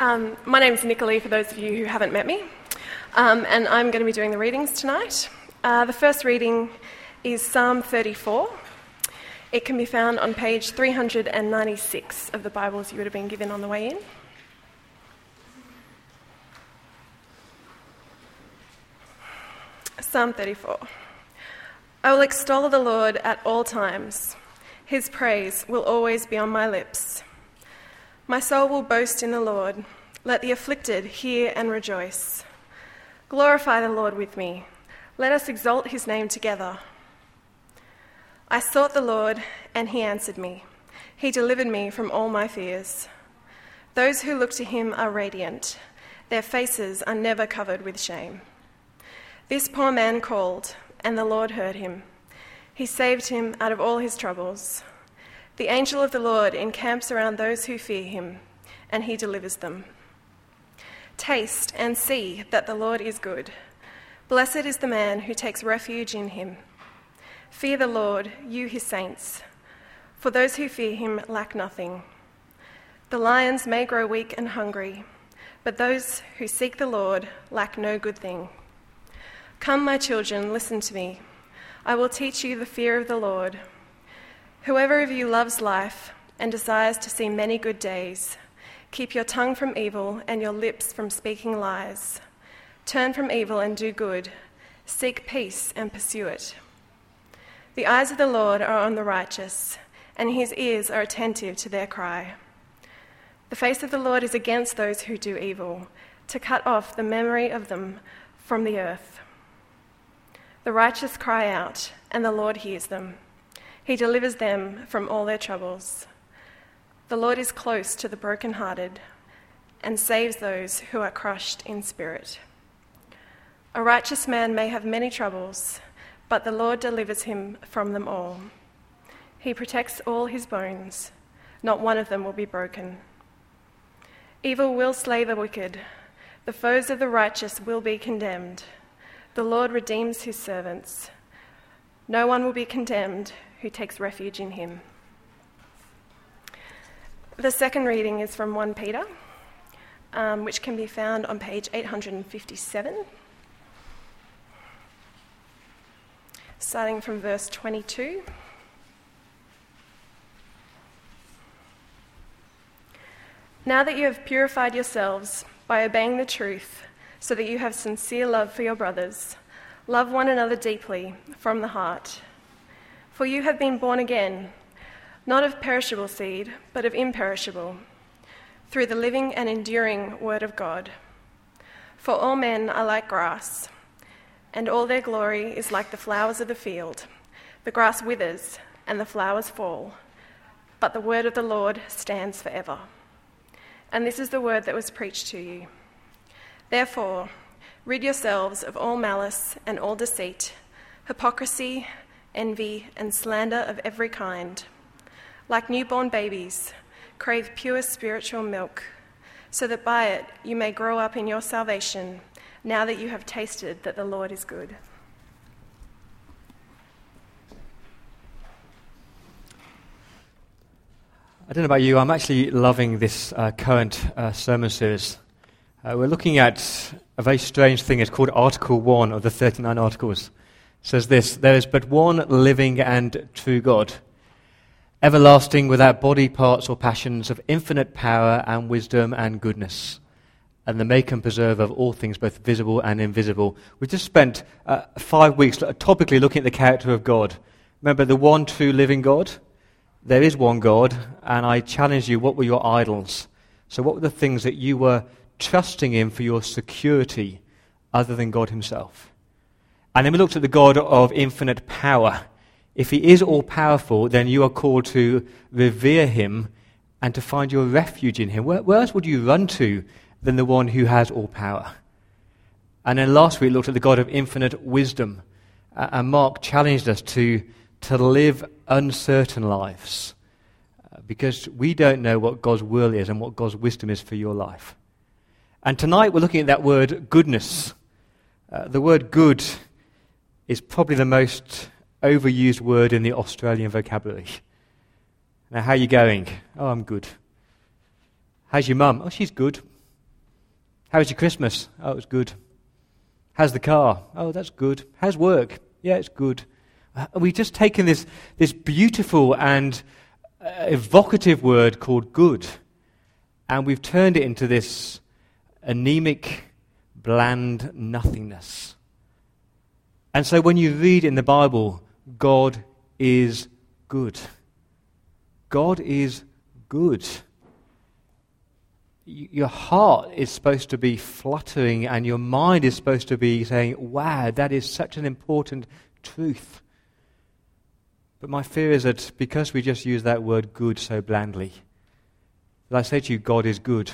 Um, my name is Nicolee, for those of you who haven't met me, um, and I'm going to be doing the readings tonight. Uh, the first reading is Psalm 34. It can be found on page 396 of the Bibles you would have been given on the way in. Psalm 34. I will extol the Lord at all times. His praise will always be on my lips. My soul will boast in the Lord. Let the afflicted hear and rejoice. Glorify the Lord with me. Let us exalt his name together. I sought the Lord, and he answered me. He delivered me from all my fears. Those who look to him are radiant, their faces are never covered with shame. This poor man called, and the Lord heard him. He saved him out of all his troubles. The angel of the Lord encamps around those who fear him, and he delivers them. Taste and see that the Lord is good. Blessed is the man who takes refuge in him. Fear the Lord, you his saints, for those who fear him lack nothing. The lions may grow weak and hungry, but those who seek the Lord lack no good thing. Come, my children, listen to me. I will teach you the fear of the Lord. Whoever of you loves life and desires to see many good days, keep your tongue from evil and your lips from speaking lies. Turn from evil and do good. Seek peace and pursue it. The eyes of the Lord are on the righteous, and his ears are attentive to their cry. The face of the Lord is against those who do evil, to cut off the memory of them from the earth. The righteous cry out, and the Lord hears them. He delivers them from all their troubles. The Lord is close to the brokenhearted and saves those who are crushed in spirit. A righteous man may have many troubles, but the Lord delivers him from them all. He protects all his bones, not one of them will be broken. Evil will slay the wicked, the foes of the righteous will be condemned. The Lord redeems his servants. No one will be condemned who takes refuge in him. The second reading is from 1 Peter, um, which can be found on page 857, starting from verse 22. Now that you have purified yourselves by obeying the truth, so that you have sincere love for your brothers, love one another deeply from the heart. For you have been born again, not of perishable seed, but of imperishable, through the living and enduring Word of God. For all men are like grass, and all their glory is like the flowers of the field. The grass withers, and the flowers fall, but the word of the Lord stands forever. And this is the word that was preached to you. Therefore, rid yourselves of all malice and all deceit, hypocrisy, envy, and slander of every kind. Like newborn babies, crave pure spiritual milk, so that by it you may grow up in your salvation, now that you have tasted that the Lord is good. I don't know about you, I'm actually loving this uh, current uh, sermon series. Uh, we're looking at a very strange thing. It's called Article 1 of the 39 Articles says this There is but one living and true God, everlasting without body parts or passions, of infinite power and wisdom and goodness, and the maker and preserver of all things, both visible and invisible. We've just spent uh, five weeks topically looking at the character of God. Remember the one true living God? There is one God, and I challenge you what were your idols? So, what were the things that you were trusting in for your security other than God Himself? And then we looked at the God of infinite power. If he is all powerful, then you are called to revere him and to find your refuge in him. Where, where, else would you run to than the one who has all power? And then last week we looked at the God of infinite wisdom. Uh, and Mark challenged us to, to live uncertain lives uh, because we don't know what God's will is and what God's wisdom is for your life. And tonight we're looking at that word goodness. Uh, the word good is probably the most overused word in the Australian vocabulary. Now, how are you going? Oh, I'm good. How's your mum? Oh, she's good. How was your Christmas? Oh, it was good. How's the car? Oh, that's good. How's work? Yeah, it's good. Uh, we've just taken this, this beautiful and uh, evocative word called good, and we've turned it into this anemic, bland nothingness. And so when you read in the Bible, God is good. God is good your heart is supposed to be fluttering and your mind is supposed to be saying, wow, that is such an important truth. But my fear is that because we just use that word good so blandly, that I say to you, God is good,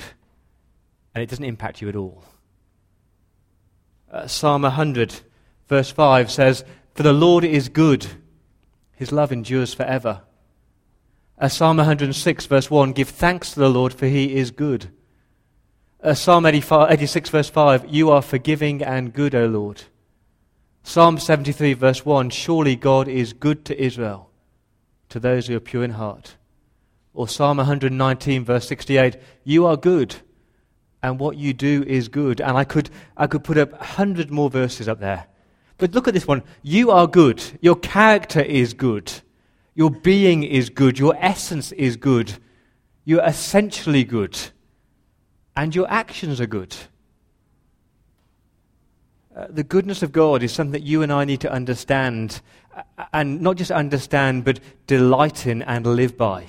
and it doesn't impact you at all. Uh, Psalm 100, verse 5 says, For the Lord is good, his love endures forever. Psalm 106, verse 1 Give thanks to the Lord, for he is good. Psalm 86, verse 5 You are forgiving and good, O Lord. Psalm 73, verse 1 Surely God is good to Israel, to those who are pure in heart. Or Psalm 119, verse 68 You are good, and what you do is good. And I could, I could put up a hundred more verses up there. But look at this one. You are good. Your character is good. Your being is good. Your essence is good. You're essentially good and your actions are good. Uh, the goodness of God is something that you and I need to understand, uh, and not just understand, but delight in and live by.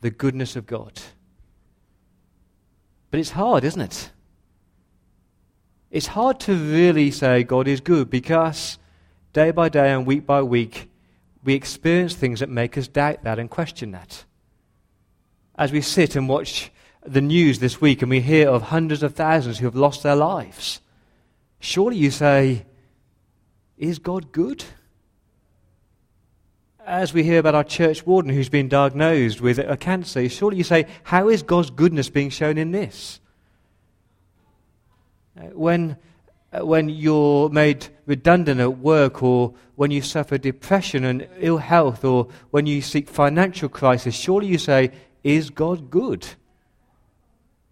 The goodness of God. But it's hard, isn't it? It's hard to really say God is good because day by day and week by week, we experience things that make us doubt that and question that. As we sit and watch the news this week and we hear of hundreds of thousands who have lost their lives, surely you say, Is God good? As we hear about our church warden who's been diagnosed with a cancer, surely you say, How is God's goodness being shown in this? Uh, when, uh, when you're made redundant at work, or when you suffer depression and ill health, or when you seek financial crisis, surely you say, Is God good?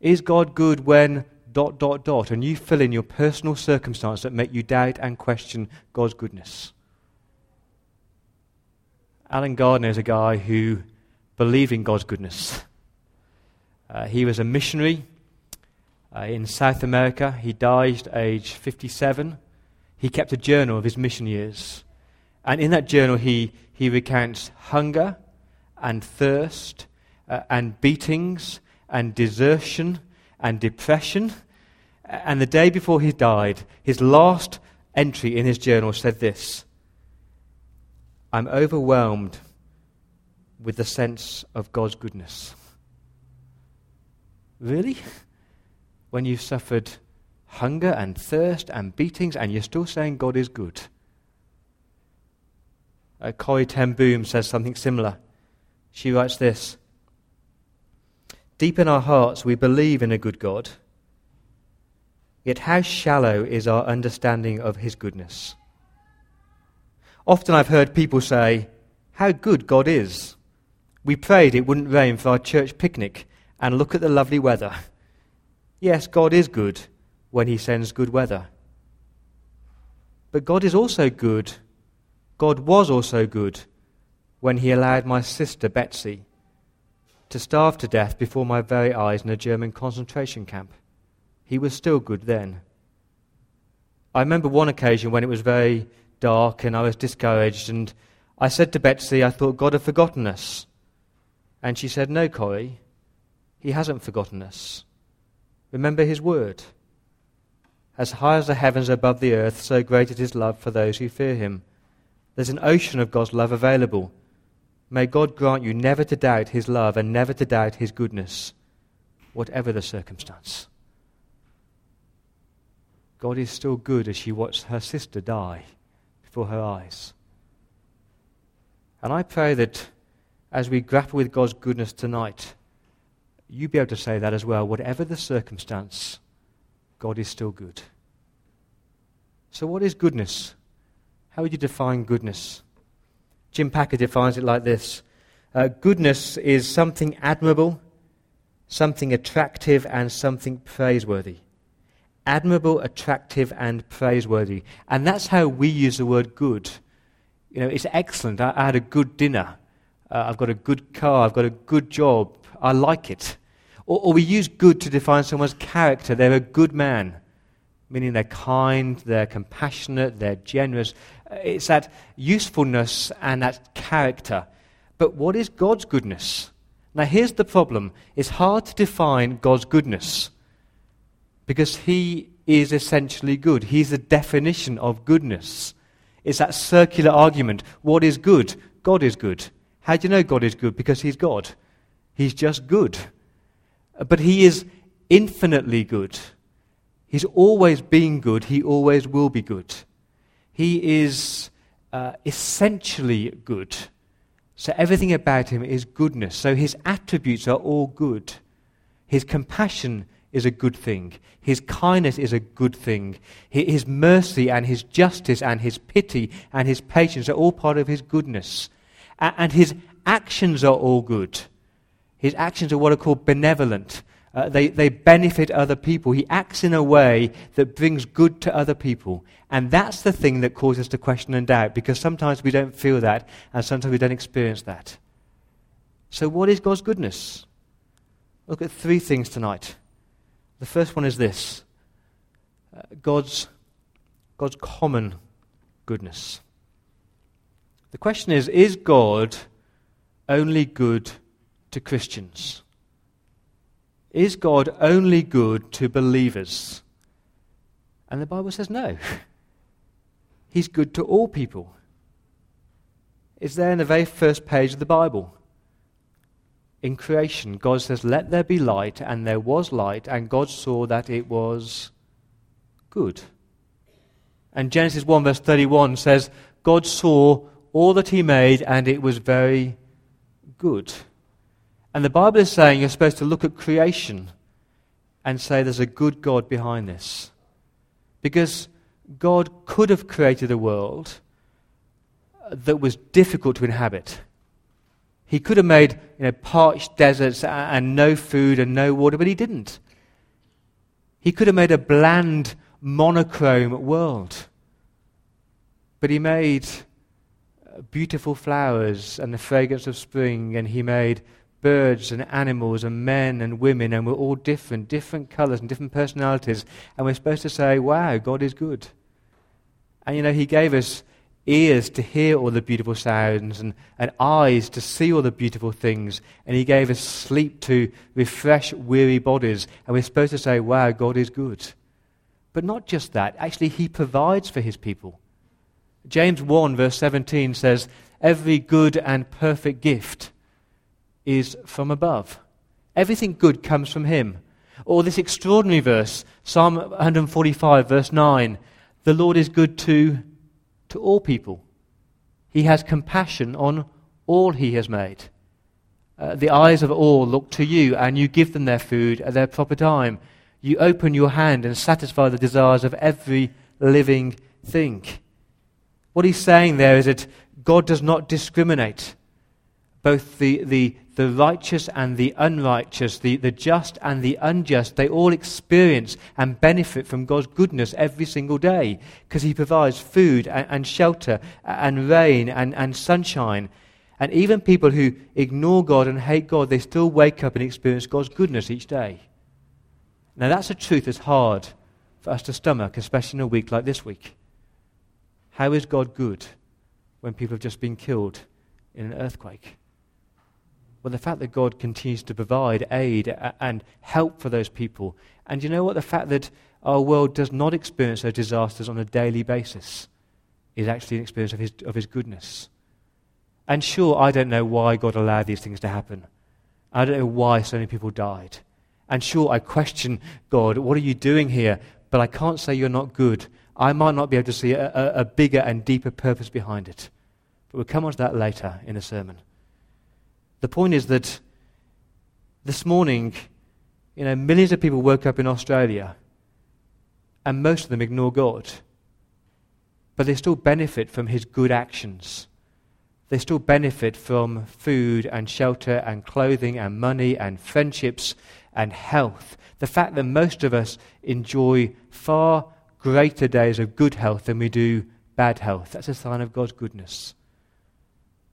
Is God good when dot, dot, dot? And you fill in your personal circumstance that make you doubt and question God's goodness. Allen Gardiner is a guy who believed in God's goodness. Uh, he was a missionary uh, in South America. He died age 57. He kept a journal of his mission years. And in that journal, he, he recounts hunger and thirst uh, and beatings and desertion and depression. And the day before he died, his last entry in his journal said this I'm overwhelmed with the sense of God's goodness. Really? When you've suffered hunger and thirst and beatings and you're still saying God is good? Uh, Corrie ten Boom says something similar. She writes this Deep in our hearts, we believe in a good God. Yet, how shallow is our understanding of His goodness? Often I've heard people say, How good God is. We prayed it wouldn't rain for our church picnic, and look at the lovely weather. Yes, God is good when He sends good weather. But God is also good. God was also good when He allowed my sister Betsy to starve to death before my very eyes in a German concentration camp. He was still good then. I remember one occasion when it was very dark and I was discouraged, and I said to Betsy, I thought God had forgotten us. And she said, No, Corrie, He hasn't forgotten us. Remember His word. As high as the heavens above the earth, so great is His love for those who fear Him. There's an ocean of God's love available May God grant you never to doubt his love and never to doubt his goodness, whatever the circumstance. God is still good as she watched her sister die before her eyes. And I pray that as we grapple with God's goodness tonight, you be able to say that as well. Whatever the circumstance, God is still good. So, what is goodness? How would you define goodness? Jim Packer defines it like this uh, Goodness is something admirable, something attractive, and something praiseworthy. admirable, attractive, and praiseworthy. And that's how we use the word good. You know, it's excellent. I, I had a good dinner. Uh, I've got a good car. I've got a good job. I like it. Or, or we use good to define someone's character. They're a good man, meaning they're kind, they're compassionate, they're generous. Uh, it's that usefulness and that character. But what is God's goodness? Now, here's the problem it's hard to define God's goodness because He is essentially good. He's the definition of goodness. It's that circular argument. What is good? God is good. How do you know God is good? Because He's God. He's just good. But He is infinitely good. He's always been good. He always will be good. He is uh, essentially good. So everything about him is goodness. So his attributes are all good. His compassion is a good thing. His kindness is a good thing. His mercy and his justice and his pity and his patience are all part of his goodness. And his actions are all good. His actions are what are called benevolent. Uh, they, they benefit other people. He acts in a way that brings good to other people. And that's the thing that causes us to question and doubt, because sometimes we don't feel that, and sometimes we don't experience that. So, what is God's goodness? Look at three things tonight. The first one is this uh, God's, God's common goodness. The question is Is God only good to Christians? Is God only good to believers? And the Bible says no. He's good to all people. It's there in the very first page of the Bible. In creation, God says, Let there be light, and there was light, and God saw that it was good. And Genesis 1, verse 31 says, God saw all that He made, and it was very good. And the Bible is saying you're supposed to look at creation and say there's a good God behind this. Because God could have created a world that was difficult to inhabit. He could have made you know, parched deserts and no food and no water, but he didn't. He could have made a bland, monochrome world. But he made beautiful flowers and the fragrance of spring, and he made birds and animals and men and women, and we're all different, different colors and different personalities. And we're supposed to say, wow, God is good. And you know, He gave us ears to hear all the beautiful sounds and, and eyes to see all the beautiful things. And He gave us sleep to refresh weary bodies. And we're supposed to say, wow, God is good. But not just that, actually, He provides for His people. James 1, verse 17 says, Every good and perfect gift is from above. Everything good comes from him. Or this extraordinary verse, Psalm 145, verse 9 The Lord is good to, to all people. He has compassion on all he has made. Uh, the eyes of all look to you, and you give them their food at their proper time. You open your hand and satisfy the desires of every living thing. What he's saying there is that God does not discriminate both the, the, the righteous and the unrighteous, the, the just and the unjust, they all experience and benefit from God's goodness every single day because He provides food and, and shelter and rain and, and sunshine. And even people who ignore God and hate God, they still wake up and experience God's goodness each day. Now, that's a truth that's hard for us to stomach, especially in a week like this week. How is God good when people have just been killed in an earthquake? Well, the fact that God continues to provide aid and help for those people. And you know what? The fact that our world does not experience those disasters on a daily basis is actually an experience of his, of his goodness. And sure, I don't know why God allowed these things to happen. I don't know why so many people died. And sure, I question God, what are you doing here? But I can't say you're not good. I might not be able to see a, a, a bigger and deeper purpose behind it. But we'll come on to that later in a sermon. The point is that this morning, you know, millions of people woke up in Australia, and most of them ignore God. But they still benefit from his good actions. They still benefit from food and shelter and clothing and money and friendships and health. The fact that most of us enjoy far greater days of good health than we do bad health. That's a sign of God's goodness.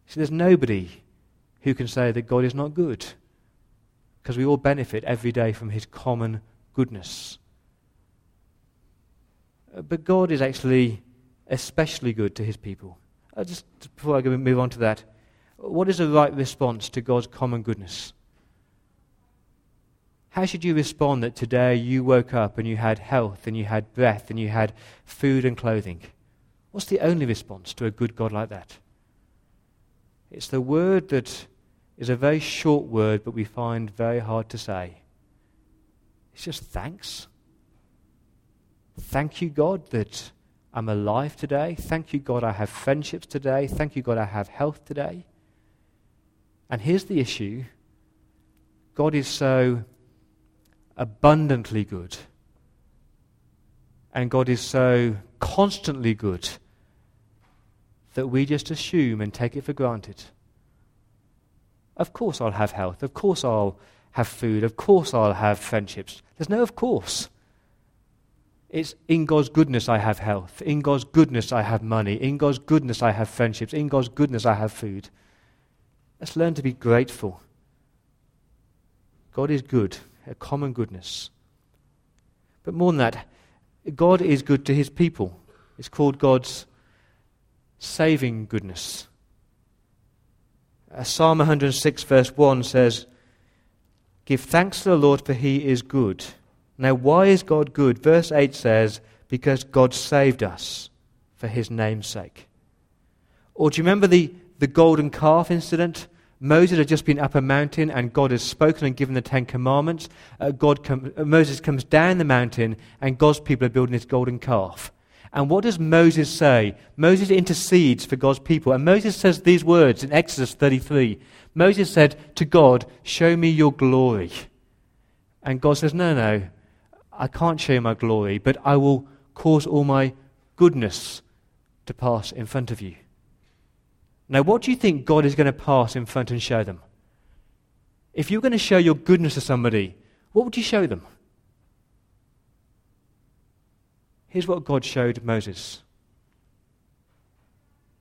See, there's nobody who can say that God is not good because we all benefit every day from his common goodness. Uh, but God is actually especially good to his people. Uh, just before I move on to that, what is the right response to God's common goodness? How should you respond that today you woke up and you had health and you had breath and you had food and clothing? What's the only response to a good God like that? It's the word that is a very short word, but we find very hard to say. It's just thanks. Thank you, God, that I'm alive today. Thank you, God, I have friendships today. Thank you, God, I have health today. And here's the issue God is so abundantly good, and God is so constantly good that we just assume and take it for granted. Of course, I'll have health. Of course, I'll have food. Of course, I'll have friendships. There's no of course. It's in God's goodness I have health. In God's goodness I have money. In God's goodness I have friendships. In God's goodness I have food. Let's learn to be grateful. God is good, a common goodness. But more than that, God is good to his people. It's called God's saving goodness. Uh, Psalm 106, verse 1 says, Give thanks to the Lord, for he is good. Now, why is God good? Verse 8 says, Because God saved us for his name's sake. Or do you remember the, the golden calf incident? Moses had just been up a mountain and God has spoken and given the Ten Commandments. Uh, God com- uh, Moses comes down the mountain and God's people are building this golden calf. And what does Moses say? Moses intercedes for God's people. And Moses says these words in Exodus 33. Moses said to God, Show me your glory. And God says, No, no, I can't show you my glory, but I will cause all my goodness to pass in front of you. Now, what do you think God is going to pass in front and show them? If you're going to show your goodness to somebody, what would you show them? Here's what God showed Moses.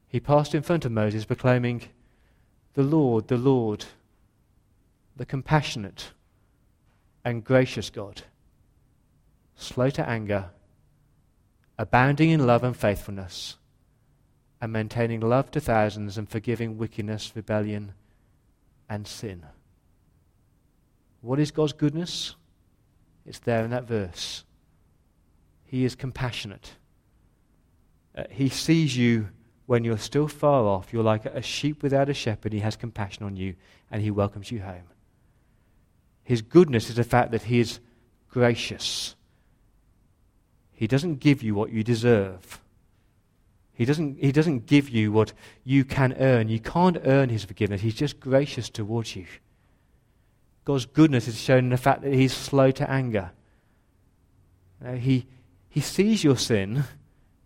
He passed in front of Moses, proclaiming, The Lord, the Lord, the compassionate and gracious God, slow to anger, abounding in love and faithfulness and maintaining love to thousands and forgiving wickedness, rebellion, and sin. What is God's goodness? It's there in that verse. He is compassionate. Uh, he sees you when you're still far off. You're like a sheep without a shepherd. He has compassion on you and he welcomes you home. His goodness is the fact that he is gracious. He doesn't give you what you deserve. He doesn't, he doesn't give you what you can earn. You can't earn his forgiveness. He's just gracious towards you. God's goodness is shown in the fact that he's slow to anger. Now, he, he sees your sin,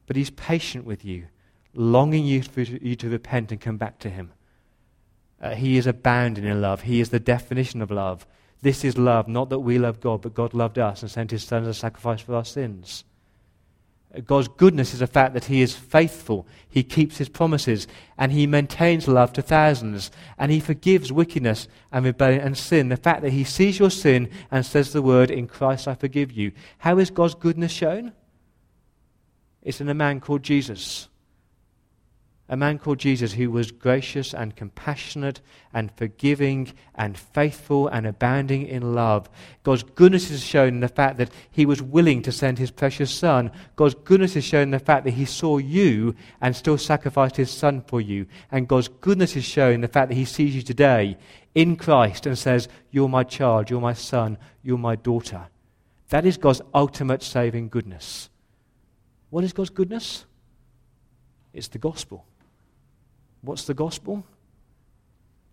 but he's patient with you, longing you for you to repent and come back to him. Uh, he is abounding in love. He is the definition of love. This is love, not that we love God, but God loved us and sent his Son as a sacrifice for our sins. God's goodness is the fact that He is faithful, He keeps His promises, and He maintains love to thousands, and He forgives wickedness and rebellion and sin. The fact that He sees your sin and says the word, In Christ I forgive you. How is God's goodness shown? It's in a man called Jesus a man called Jesus who was gracious and compassionate and forgiving and faithful and abounding in love. God's goodness is shown in the fact that he was willing to send his precious son. God's goodness is shown in the fact that he saw you and still sacrificed his son for you. And God's goodness is shown in the fact that he sees you today in Christ and says, You're my child, you're my son, you're my daughter. That is God's ultimate saving goodness. What is God's goodness? It's the gospel. What's the gospel?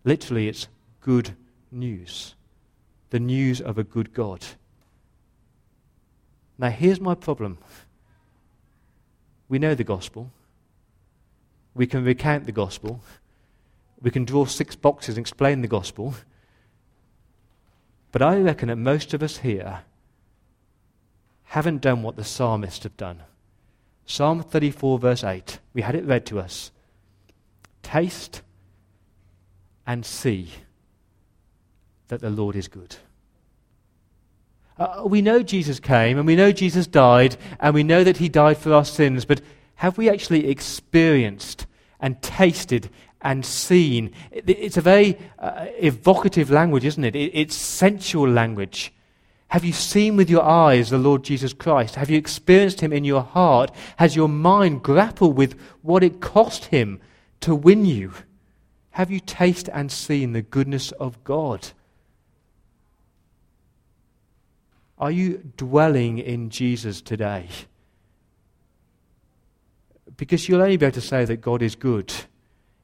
Literally, it's good news. The news of a good God. Now, here's my problem. We know the gospel. We can recount the gospel. We can draw six boxes and explain the gospel. But I reckon that most of us here haven't done what the psalmists have done. Psalm 34, verse 8, we had it read to us. Taste and see that the Lord is good. Uh, we know Jesus came and we know Jesus died and we know that he died for our sins, but have we actually experienced and tasted and seen? It's a very uh, evocative language, isn't it? It's sensual language. Have you seen with your eyes the Lord Jesus Christ? Have you experienced him in your heart? Has your mind grappled with what it cost him to win you? Have you tasted and seen the goodness of God? Are you dwelling in Jesus today? Because you'll only be able to say that God is good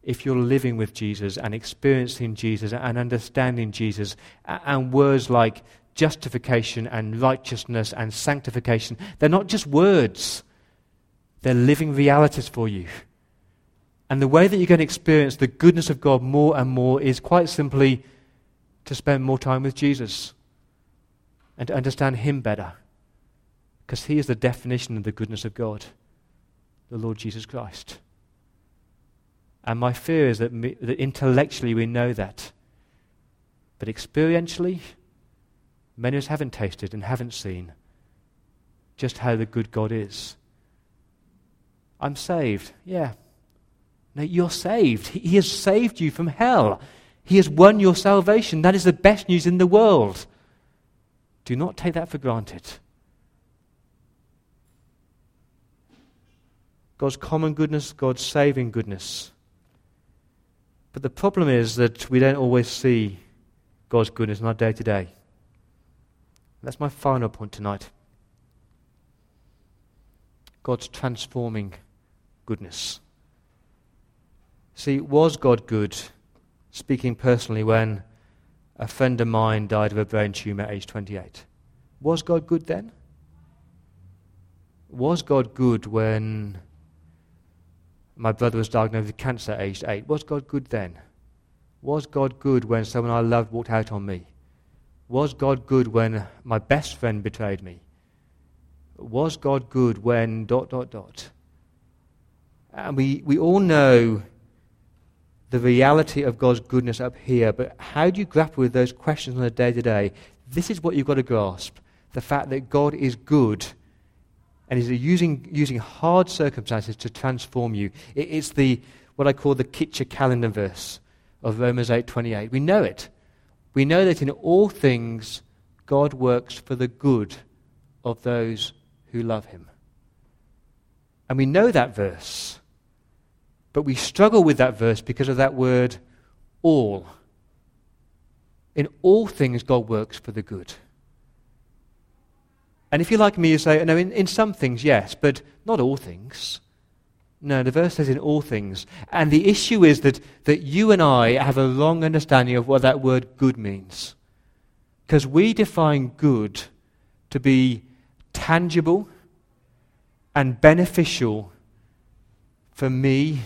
if you're living with Jesus and experiencing Jesus and understanding Jesus and words like justification and righteousness and sanctification. They're not just words, they're living realities for you. And the way that you're going to experience the goodness of God more and more is quite simply to spend more time with Jesus and to understand Him better. Because He is the definition of the goodness of God, the Lord Jesus Christ. And my fear is that, me, that intellectually we know that. But experientially, many of us haven't tasted and haven't seen just how the good God is. I'm saved. Yeah. You're saved. He has saved you from hell. He has won your salvation. That is the best news in the world. Do not take that for granted. God's common goodness, God's saving goodness. But the problem is that we don't always see God's goodness in our day to day. That's my final point tonight. God's transforming goodness. See, was God good, speaking personally, when a friend of mine died of a brain tumor at age 28. Was God good then? Was God good when my brother was diagnosed with cancer at age 8? Was God good then? Was God good when someone I loved walked out on me? Was God good when my best friend betrayed me? Was God good when dot dot dot? And we, we all know the reality of God's goodness up here, but how do you grapple with those questions on a day to day? This is what you've got to grasp the fact that God is good and is using, using hard circumstances to transform you. It, it's the, what I call the Kitcher calendar verse of Romans 8.28. We know it. We know that in all things God works for the good of those who love him. And we know that verse but we struggle with that verse because of that word all. In all things, God works for the good. And if you're like me, you say, no, in, in some things, yes, but not all things. No, the verse says in all things. And the issue is that, that you and I have a wrong understanding of what that word good means. Because we define good to be tangible and beneficial for me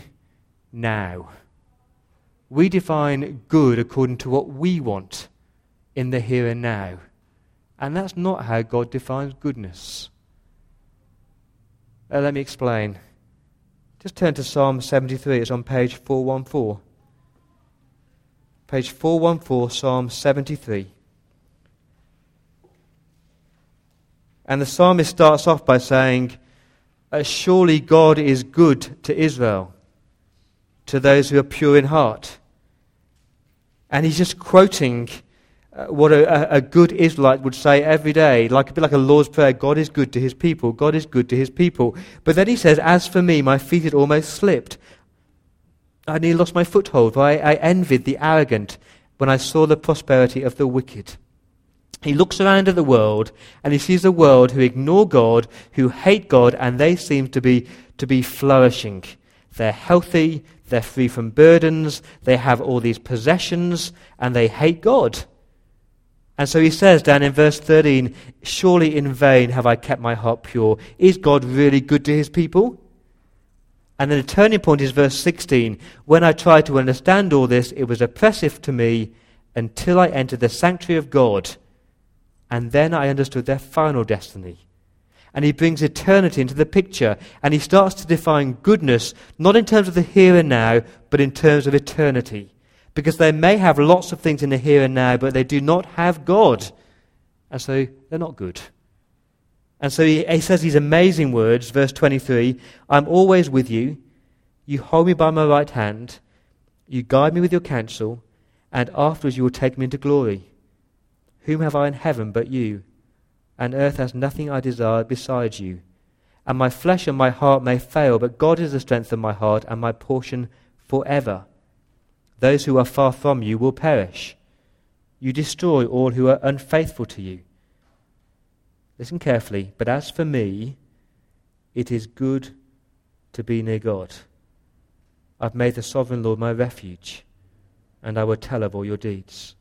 now. We define good according to what we want in the here and now. And that's not how God defines goodness. Uh, let me explain. Just turn to Psalm 73. It's on page 414. Page 414, Psalm 73. And the psalmist starts off by saying, uh, Surely God is good to Israel to those who are pure in heart. And he's just quoting uh, what a, a, good Israelite would say every day, like a bit like a Lord's Prayer God is good to his people, God is good to his people. But then he says, As for me, my feet had almost slipped. I nearly lost my foothold, I, I envied the arrogant when I saw the prosperity of the wicked. He looks around at the world and he sees a world who ignore God, who hate God, and they seem to be, to be flourishing. They're healthy, they're free from burdens. They have all these possessions and they hate God. And so he says down in verse 13, Surely in vain have I kept my heart pure. Is God really good to his people? And then the turning point is verse 16. When I tried to understand all this, it was oppressive to me until I entered the sanctuary of God. And then I understood their final destiny. And he brings eternity into the picture. And he starts to define goodness, not in terms of the here and now, but in terms of eternity. Because they may have lots of things in the here and now, but they do not have God. And so they're not good. And so he, he says these amazing words, verse 23 I'm always with you. You hold me by my right hand. You guide me with your counsel. And afterwards you will take me into glory. Whom have I in heaven but you? And earth has nothing I desire besides you. And my flesh and my heart may fail, but God is the strength of my heart and my portion forever. Those who are far from you will perish. You destroy all who are unfaithful to you. Listen carefully. But as for me, it is good to be near God. I've made the sovereign Lord my refuge, and I will tell of all your deeds.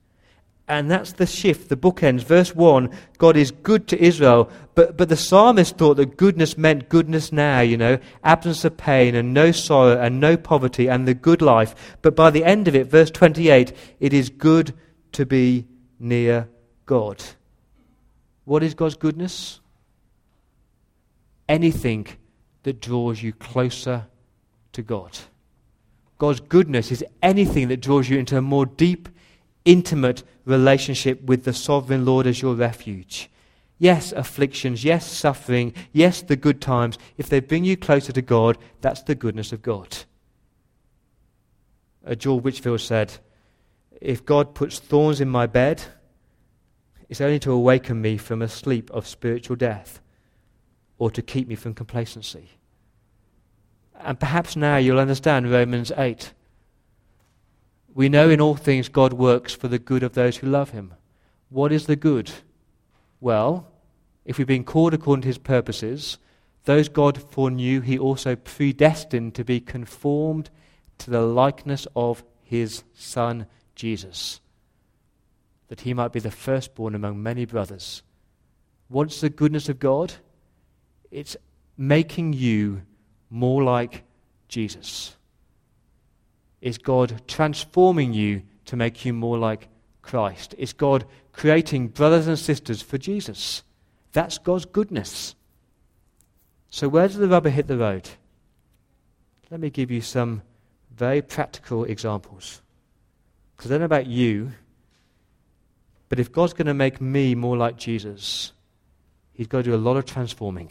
And that's the shift, the bookends. Verse 1 God is good to Israel, but, but the psalmist thought that goodness meant goodness now, you know, absence of pain and no sorrow and no poverty and the good life. But by the end of it, verse 28, it is good to be near God. What is God's goodness? Anything that draws you closer to God. God's goodness is anything that draws you into a more deep, intimate relationship with the sovereign Lord as your refuge. Yes, afflictions, yes, suffering, yes, the good times. If they bring you closer to God, that's the goodness of God. Uh, George Whitefield said, If God puts thorns in my bed, it's only to awaken me from a sleep of spiritual death or to keep me from complacency. And perhaps now you'll understand Romans 8. We know in all things God works for the good of those who love him. What is the good? Well, if we've been called according to his purposes, those God foreknew, he also predestined to be conformed to the likeness of his Son, Jesus that he might be the firstborn among many brothers. What's the goodness of God? It's making you more like Jesus. It's God transforming you to make you more like Christ. Is God creating brothers and sisters for Jesus. That's God's goodness. So, where does the rubber hit the road? Let me give you some very practical examples. Because I don't know about you, but if God's going to make me more like Jesus, He's got to do a lot of transforming.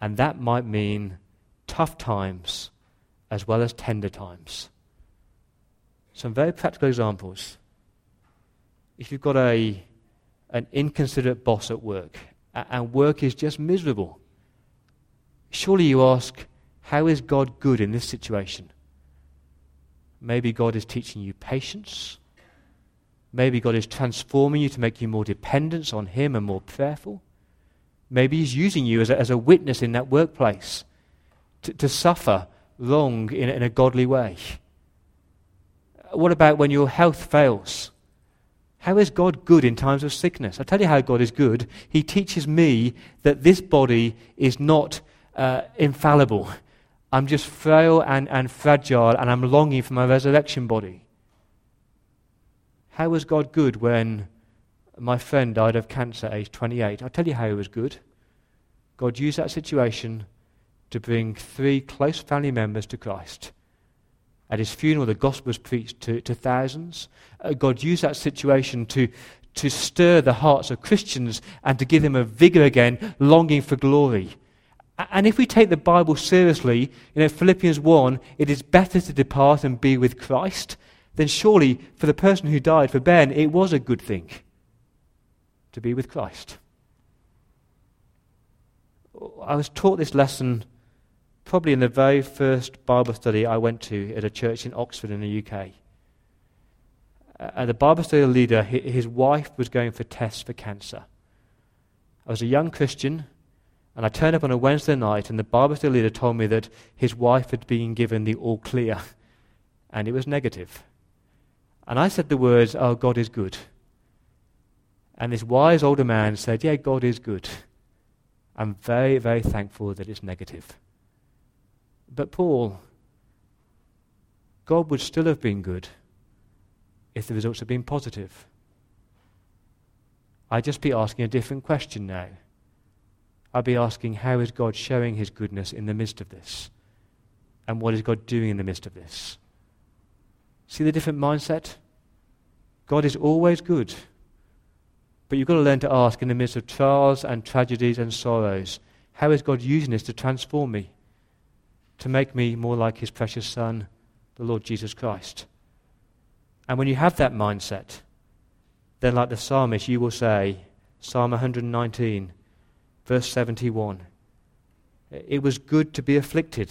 And that might mean tough times as well as tender times. Some very practical examples. If you've got a, an inconsiderate boss at work and work is just miserable, surely you ask, how is God good in this situation? Maybe God is teaching you patience Maybe God is transforming you to make you more dependent on Him and more prayerful. Maybe He's using you as a, as a witness in that workplace to, to suffer wrong in, in a godly way. What about when your health fails? How is God good in times of sickness? i tell you how God is good. He teaches me that this body is not uh, infallible. I'm just frail and, and fragile, and I'm longing for my resurrection body. How was God good when my friend died of cancer aged 28? I'll tell you how he was good. God used that situation to bring three close family members to Christ. At his funeral, the gospel was preached to, to thousands. Uh, God used that situation to, to stir the hearts of Christians and to give them a vigor again, longing for glory. And if we take the Bible seriously, you know, Philippians 1, it is better to depart and be with Christ then surely for the person who died, for Ben, it was a good thing to be with Christ. I was taught this lesson probably in the very first Bible study I went to at a church in Oxford in the UK. Uh, the Bible study leader, his wife was going for tests for cancer. I was a young Christian, and I turned up on a Wednesday night, and the Bible study leader told me that his wife had been given the all clear, and it was negative. And I said the words, Oh, God is good. And this wise older man said, Yeah, God is good. I'm very, very thankful that it's negative. But Paul, God would still have been good if the results had been positive. I'd just be asking a different question now. I'd be asking, how is God showing his goodness in the midst of this? And what is God doing in the midst of this? See the different mindset? God is always good. But you've got to learn to ask in the midst of trials and tragedies and sorrows, how is God using this to transform me? To make me more like his precious Son, the Lord Jesus Christ? And when you have that mindset, then, like the psalmist, you will say, Psalm 119, verse 71, It was good to be afflicted.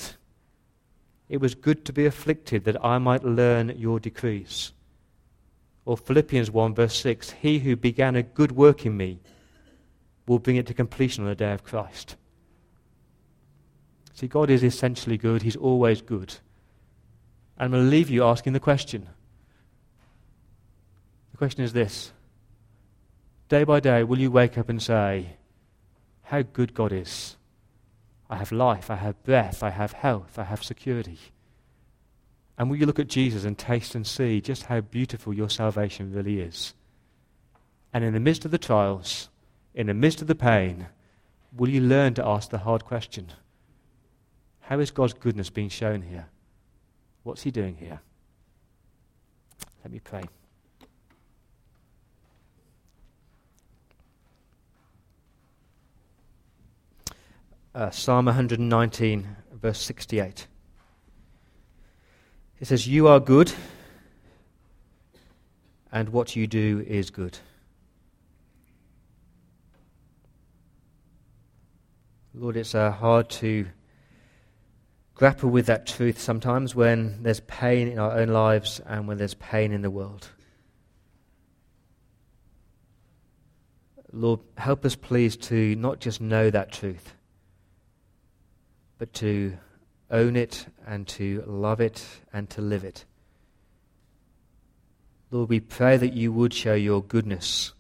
It was good to be afflicted that I might learn your decrees. Or Philippians 1, verse 6, He who began a good work in me will bring it to completion on the day of Christ. See, God is essentially good, He's always good. And I'm going to leave you asking the question. The question is this Day by day, will you wake up and say, How good God is? I have life, I have breath, I have health, I have security. And will you look at Jesus and taste and see just how beautiful your salvation really is? And in the midst of the trials, in the midst of the pain, will you learn to ask the hard question How is God's goodness being shown here? What's He doing here? Let me pray. uh, Psalm 119, verse 68. It says, You are good, and what you do is good. Lord, it's uh, hard to grapple with that truth sometimes when there's pain in our own lives and when there's pain in the world. Lord, help us please to not just know that truth, but to own it and to love it and to live it. Lord, we pray that you would show your goodness,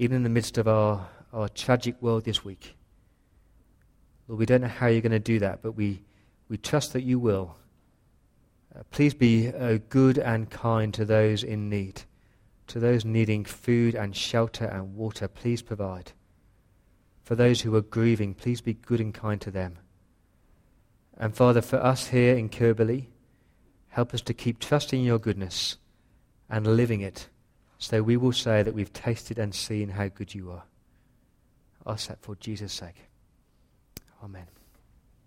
even in the midst of our, our tragic world this week. Lord, we don't know how you're going to do that, but we, we trust that you will. Uh, please be uh, good and kind to those in need, to those needing food and shelter and water. Please provide. For those who are grieving, please be good and kind to them. And Father, for us here in Kirkby, help us to keep trusting your goodness and living it so we will say that we've tasted and seen how good you are. Ask that for Jesus' sake. Amen.